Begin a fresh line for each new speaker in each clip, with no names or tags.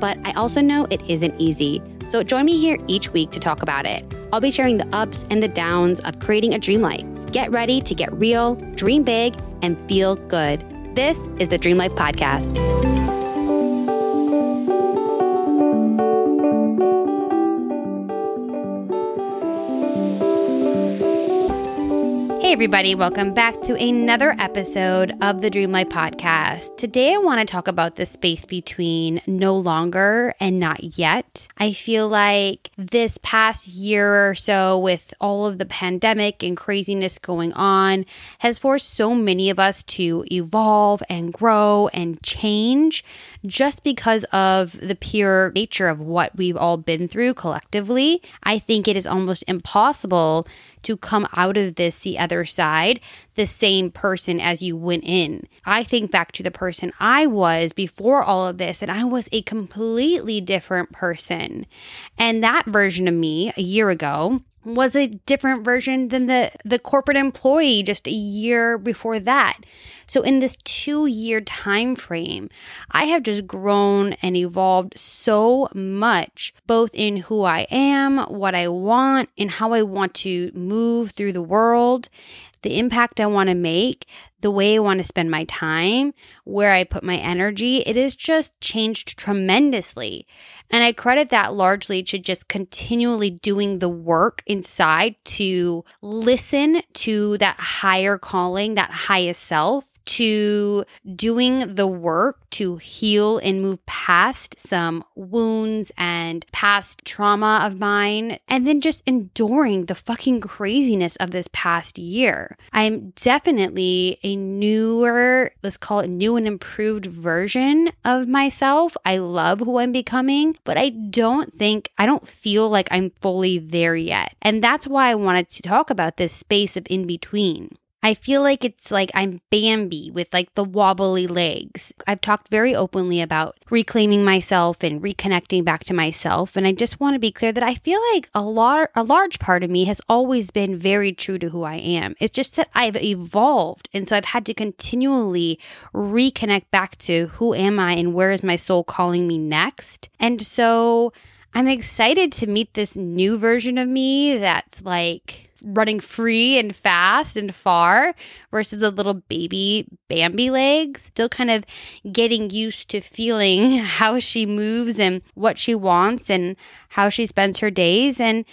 But I also know it isn't easy. So join me here each week to talk about it. I'll be sharing the ups and the downs of creating a dream life. Get ready to get real, dream big, and feel good. This is the Dream Life Podcast. Everybody, welcome back to another episode of the Dream Life Podcast. Today, I want to talk about the space between no longer and not yet. I feel like this past year or so, with all of the pandemic and craziness going on, has forced so many of us to evolve and grow and change just because of the pure nature of what we've all been through collectively. I think it is almost impossible to come out of this the other side the same person as you went in. I think back to the person I was before all of this, and I was a completely different person. And that version of me a year ago was a different version than the the corporate employee just a year before that. So in this 2-year time frame, I have just grown and evolved so much both in who I am, what I want, and how I want to move through the world the impact I want to make, the way I want to spend my time, where I put my energy, it has just changed tremendously. And I credit that largely to just continually doing the work inside to listen to that higher calling, that highest self, to doing the work to heal and move past some wounds and past trauma of mine, and then just enduring the fucking craziness of this past year. I'm definitely a newer, let's call it new and improved version of myself. I love who I'm becoming, but I don't think, I don't feel like I'm fully there yet. And that's why I wanted to talk about this space of in between. I feel like it's like I'm Bambi with like the wobbly legs. I've talked very openly about reclaiming myself and reconnecting back to myself and I just want to be clear that I feel like a lot a large part of me has always been very true to who I am. It's just that I've evolved and so I've had to continually reconnect back to who am I and where is my soul calling me next. And so I'm excited to meet this new version of me that's like running free and fast and far versus the little baby Bambi legs. Still kind of getting used to feeling how she moves and what she wants and how she spends her days. And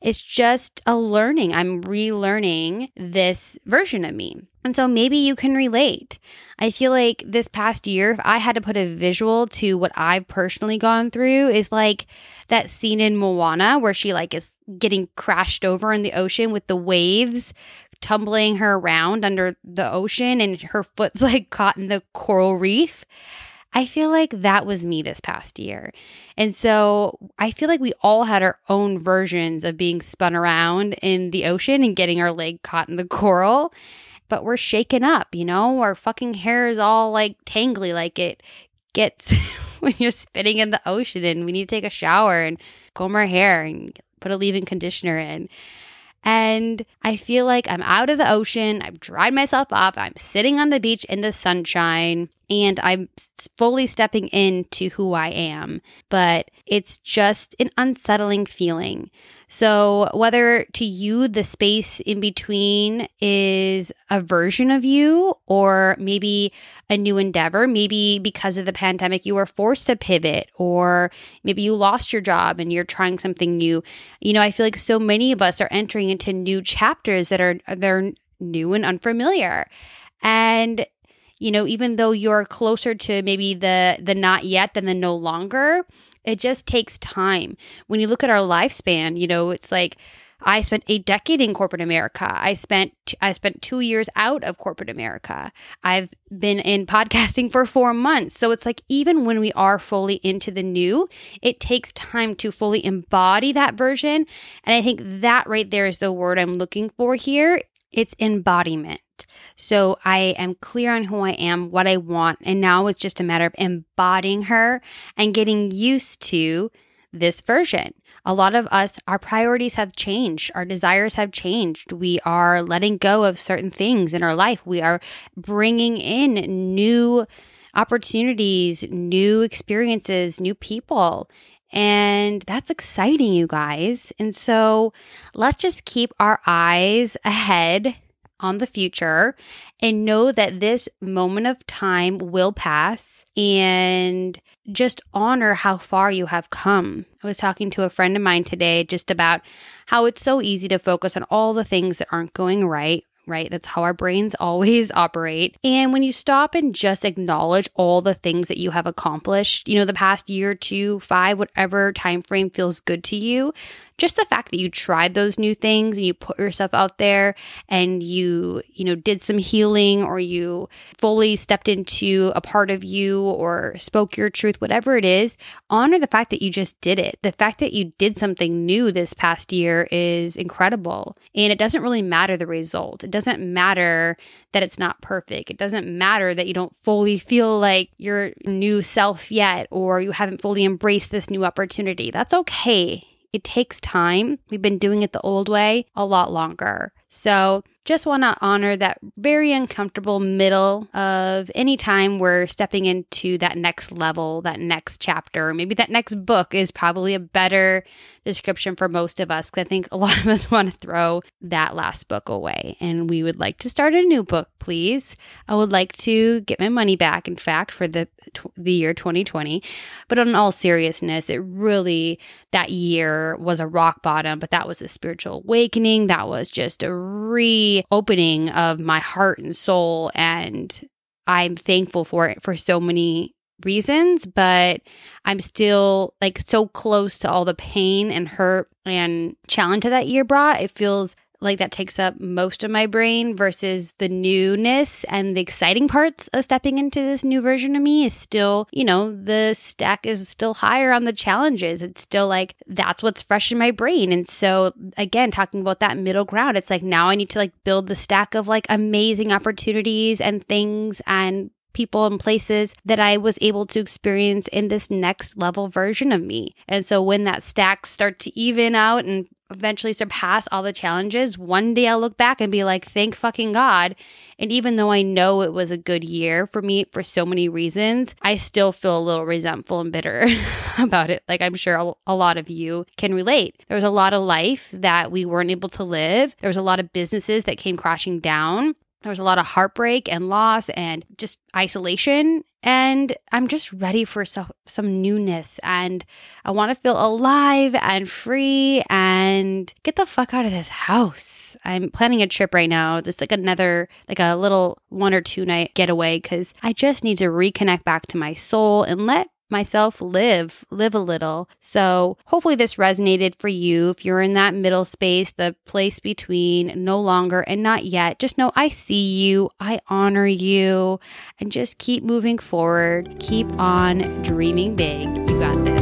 it's just a learning. I'm relearning this version of me. And so maybe you can relate. I feel like this past year, if I had to put a visual to what I've personally gone through, is like that scene in Moana where she like is getting crashed over in the ocean with the waves tumbling her around under the ocean and her foot's like caught in the coral reef. I feel like that was me this past year. And so I feel like we all had our own versions of being spun around in the ocean and getting our leg caught in the coral. But we're shaken up, you know? Our fucking hair is all like tangly, like it gets when you're spinning in the ocean and we need to take a shower and comb our hair and put a leave-in conditioner in. And I feel like I'm out of the ocean. I've dried myself off. I'm sitting on the beach in the sunshine and I'm fully stepping into who I am. But it's just an unsettling feeling. So, whether to you the space in between is a version of you or maybe a new endeavor, maybe because of the pandemic you were forced to pivot, or maybe you lost your job and you're trying something new. You know, I feel like so many of us are entering into new chapters that are they're new and unfamiliar. And you know, even though you're closer to maybe the the not yet than the no longer, it just takes time. When you look at our lifespan, you know, it's like I spent a decade in corporate America. I spent I spent 2 years out of corporate America. I've been in podcasting for 4 months. So it's like even when we are fully into the new, it takes time to fully embody that version. And I think that right there is the word I'm looking for here. It's embodiment. So I am clear on who I am, what I want, and now it's just a matter of embodying her and getting used to this version. A lot of us, our priorities have changed, our desires have changed. We are letting go of certain things in our life. We are bringing in new opportunities, new experiences, new people. And that's exciting, you guys. And so let's just keep our eyes ahead on the future and know that this moment of time will pass and just honor how far you have come. I was talking to a friend of mine today just about how it's so easy to focus on all the things that aren't going right right? That's how our brains always operate. And when you stop and just acknowledge all the things that you have accomplished, you know, the past year, two, five, whatever time frame feels good to you, just the fact that you tried those new things and you put yourself out there and you, you know, did some healing or you fully stepped into a part of you or spoke your truth, whatever it is, honor the fact that you just did it. The fact that you did something new this past year is incredible. And it doesn't really matter the result. It doesn't matter that it's not perfect. It doesn't matter that you don't fully feel like your new self yet or you haven't fully embraced this new opportunity. That's okay. It takes time. We've been doing it the old way a lot longer. So just want to honor that very uncomfortable middle of any time we're stepping into that next level, that next chapter. Maybe that next book is probably a better description for most of us because I think a lot of us want to throw that last book away and we would like to start a new book, please. I would like to get my money back, in fact, for the, the year 2020. But in all seriousness, it really, that year was a rock bottom, but that was a spiritual awakening. That was just a re opening of my heart and soul. And I'm thankful for it for so many reasons, but I'm still like so close to all the pain and hurt and challenge that year brought. It feels like that takes up most of my brain versus the newness and the exciting parts of stepping into this new version of me is still, you know, the stack is still higher on the challenges. It's still like that's what's fresh in my brain. And so again, talking about that middle ground, it's like now I need to like build the stack of like amazing opportunities and things and people and places that I was able to experience in this next level version of me. And so when that stack start to even out and eventually surpass all the challenges, one day I'll look back and be like, thank fucking God. And even though I know it was a good year for me for so many reasons, I still feel a little resentful and bitter about it. Like I'm sure a lot of you can relate. There was a lot of life that we weren't able to live. There was a lot of businesses that came crashing down. There was a lot of heartbreak and loss and just isolation. And I'm just ready for so, some newness. And I want to feel alive and free and get the fuck out of this house. I'm planning a trip right now, just like another, like a little one or two night getaway, because I just need to reconnect back to my soul and let myself live, live a little. So hopefully this resonated for you. If you're in that middle space, the place between no longer and not yet, just know I see you, I honor you, and just keep moving forward. Keep on dreaming big. You got this.